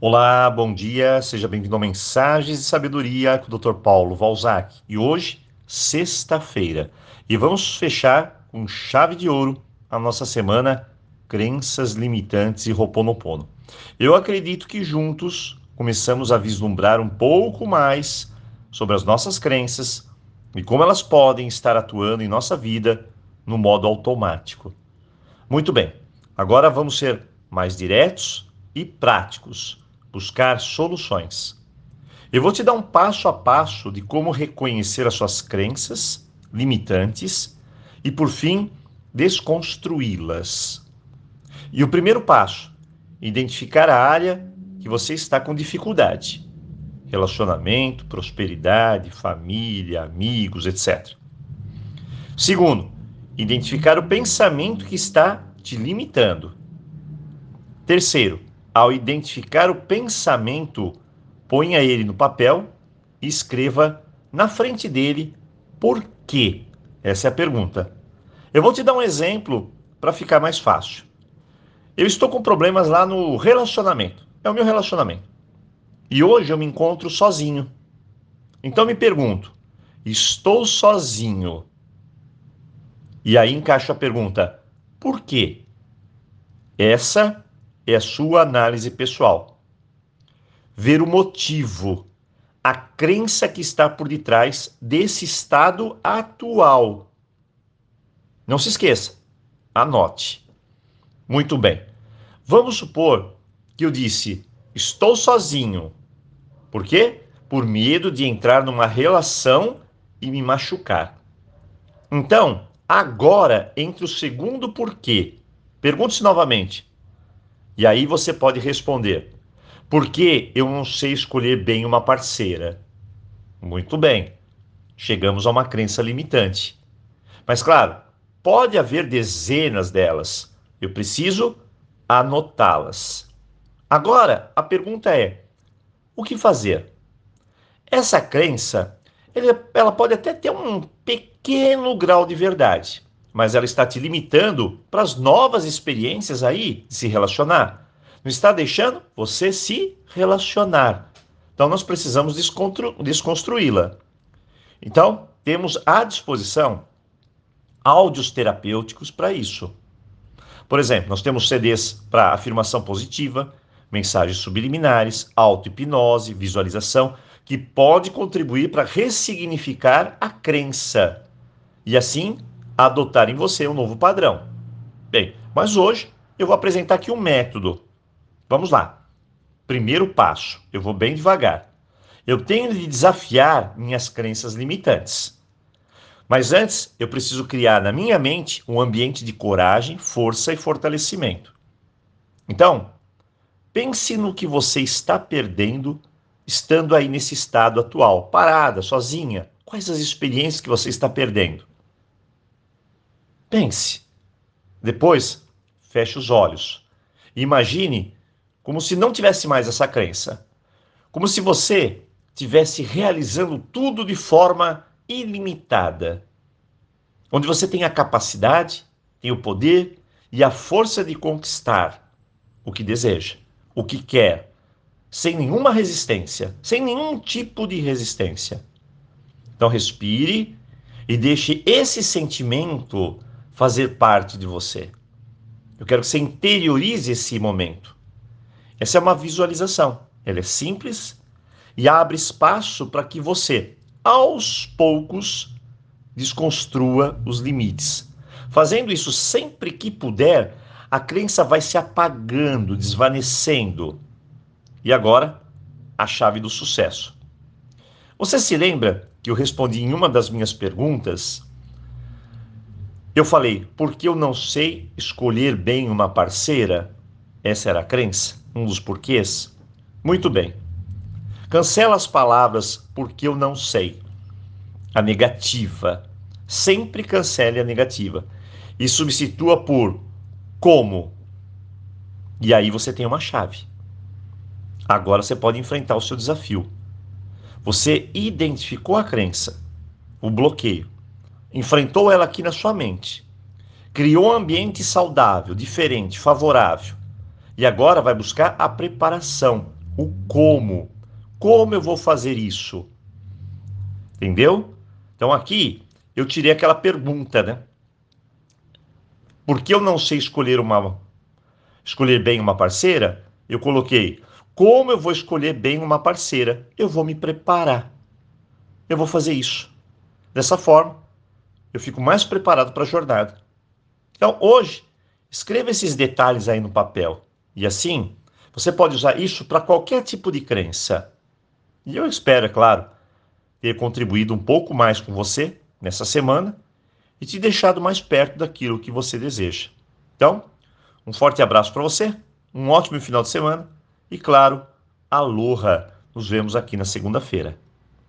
Olá, bom dia, seja bem-vindo a Mensagens de Sabedoria com o Dr. Paulo Valzac. E hoje, sexta-feira, e vamos fechar com chave de ouro a nossa semana Crenças Limitantes e Roponopono. Eu acredito que juntos começamos a vislumbrar um pouco mais sobre as nossas crenças e como elas podem estar atuando em nossa vida no modo automático. Muito bem, agora vamos ser mais diretos e práticos buscar soluções. Eu vou te dar um passo a passo de como reconhecer as suas crenças limitantes e, por fim, desconstruí-las. E o primeiro passo, identificar a área que você está com dificuldade. Relacionamento, prosperidade, família, amigos, etc. Segundo, identificar o pensamento que está te limitando. Terceiro, ao identificar o pensamento, ponha ele no papel e escreva na frente dele por quê. Essa é a pergunta. Eu vou te dar um exemplo para ficar mais fácil. Eu estou com problemas lá no relacionamento. É o meu relacionamento. E hoje eu me encontro sozinho. Então me pergunto: estou sozinho? E aí encaixo a pergunta: por quê? Essa é a sua análise pessoal. Ver o motivo, a crença que está por detrás desse estado atual. Não se esqueça, anote. Muito bem. Vamos supor que eu disse: estou sozinho. Por quê? Por medo de entrar numa relação e me machucar. Então, agora, entre o segundo porquê, pergunte-se novamente: e aí você pode responder: por que eu não sei escolher bem uma parceira? Muito bem, chegamos a uma crença limitante. Mas, claro, pode haver dezenas delas. Eu preciso anotá-las. Agora, a pergunta é: o que fazer? Essa crença, ela pode até ter um pequeno grau de verdade mas ela está te limitando para as novas experiências aí de se relacionar. Não está deixando você se relacionar. Então nós precisamos desconstruí-la. Então, temos à disposição áudios terapêuticos para isso. Por exemplo, nós temos CDs para afirmação positiva, mensagens subliminares, auto-hipnose, visualização, que pode contribuir para ressignificar a crença e assim adotar em você um novo padrão. Bem, mas hoje eu vou apresentar aqui um método. Vamos lá. Primeiro passo, eu vou bem devagar. Eu tenho de desafiar minhas crenças limitantes. Mas antes, eu preciso criar na minha mente um ambiente de coragem, força e fortalecimento. Então, pense no que você está perdendo estando aí nesse estado atual, parada, sozinha. Quais as experiências que você está perdendo? Pense. Depois, feche os olhos. E imagine como se não tivesse mais essa crença. Como se você tivesse realizando tudo de forma ilimitada. Onde você tem a capacidade, tem o poder e a força de conquistar o que deseja, o que quer, sem nenhuma resistência, sem nenhum tipo de resistência. Então respire e deixe esse sentimento fazer parte de você. Eu quero que você interiorize esse momento. Essa é uma visualização. Ela é simples e abre espaço para que você, aos poucos, desconstrua os limites. Fazendo isso sempre que puder, a crença vai se apagando, desvanecendo. E agora, a chave do sucesso. Você se lembra que eu respondi em uma das minhas perguntas eu falei, porque eu não sei escolher bem uma parceira? Essa era a crença, um dos porquês. Muito bem. Cancela as palavras porque eu não sei. A negativa. Sempre cancele a negativa. E substitua por como. E aí você tem uma chave. Agora você pode enfrentar o seu desafio. Você identificou a crença, o bloqueio enfrentou ela aqui na sua mente, criou um ambiente saudável, diferente, favorável, e agora vai buscar a preparação, o como. Como eu vou fazer isso? Entendeu? Então aqui eu tirei aquela pergunta, né? Por que eu não sei escolher uma escolher bem uma parceira? Eu coloquei como eu vou escolher bem uma parceira? Eu vou me preparar. Eu vou fazer isso. Dessa forma, eu fico mais preparado para a jornada. Então, hoje, escreva esses detalhes aí no papel. E assim, você pode usar isso para qualquer tipo de crença. E eu espero, é claro, ter contribuído um pouco mais com você nessa semana e te deixado mais perto daquilo que você deseja. Então, um forte abraço para você, um ótimo final de semana e, claro, aloha! Nos vemos aqui na segunda-feira.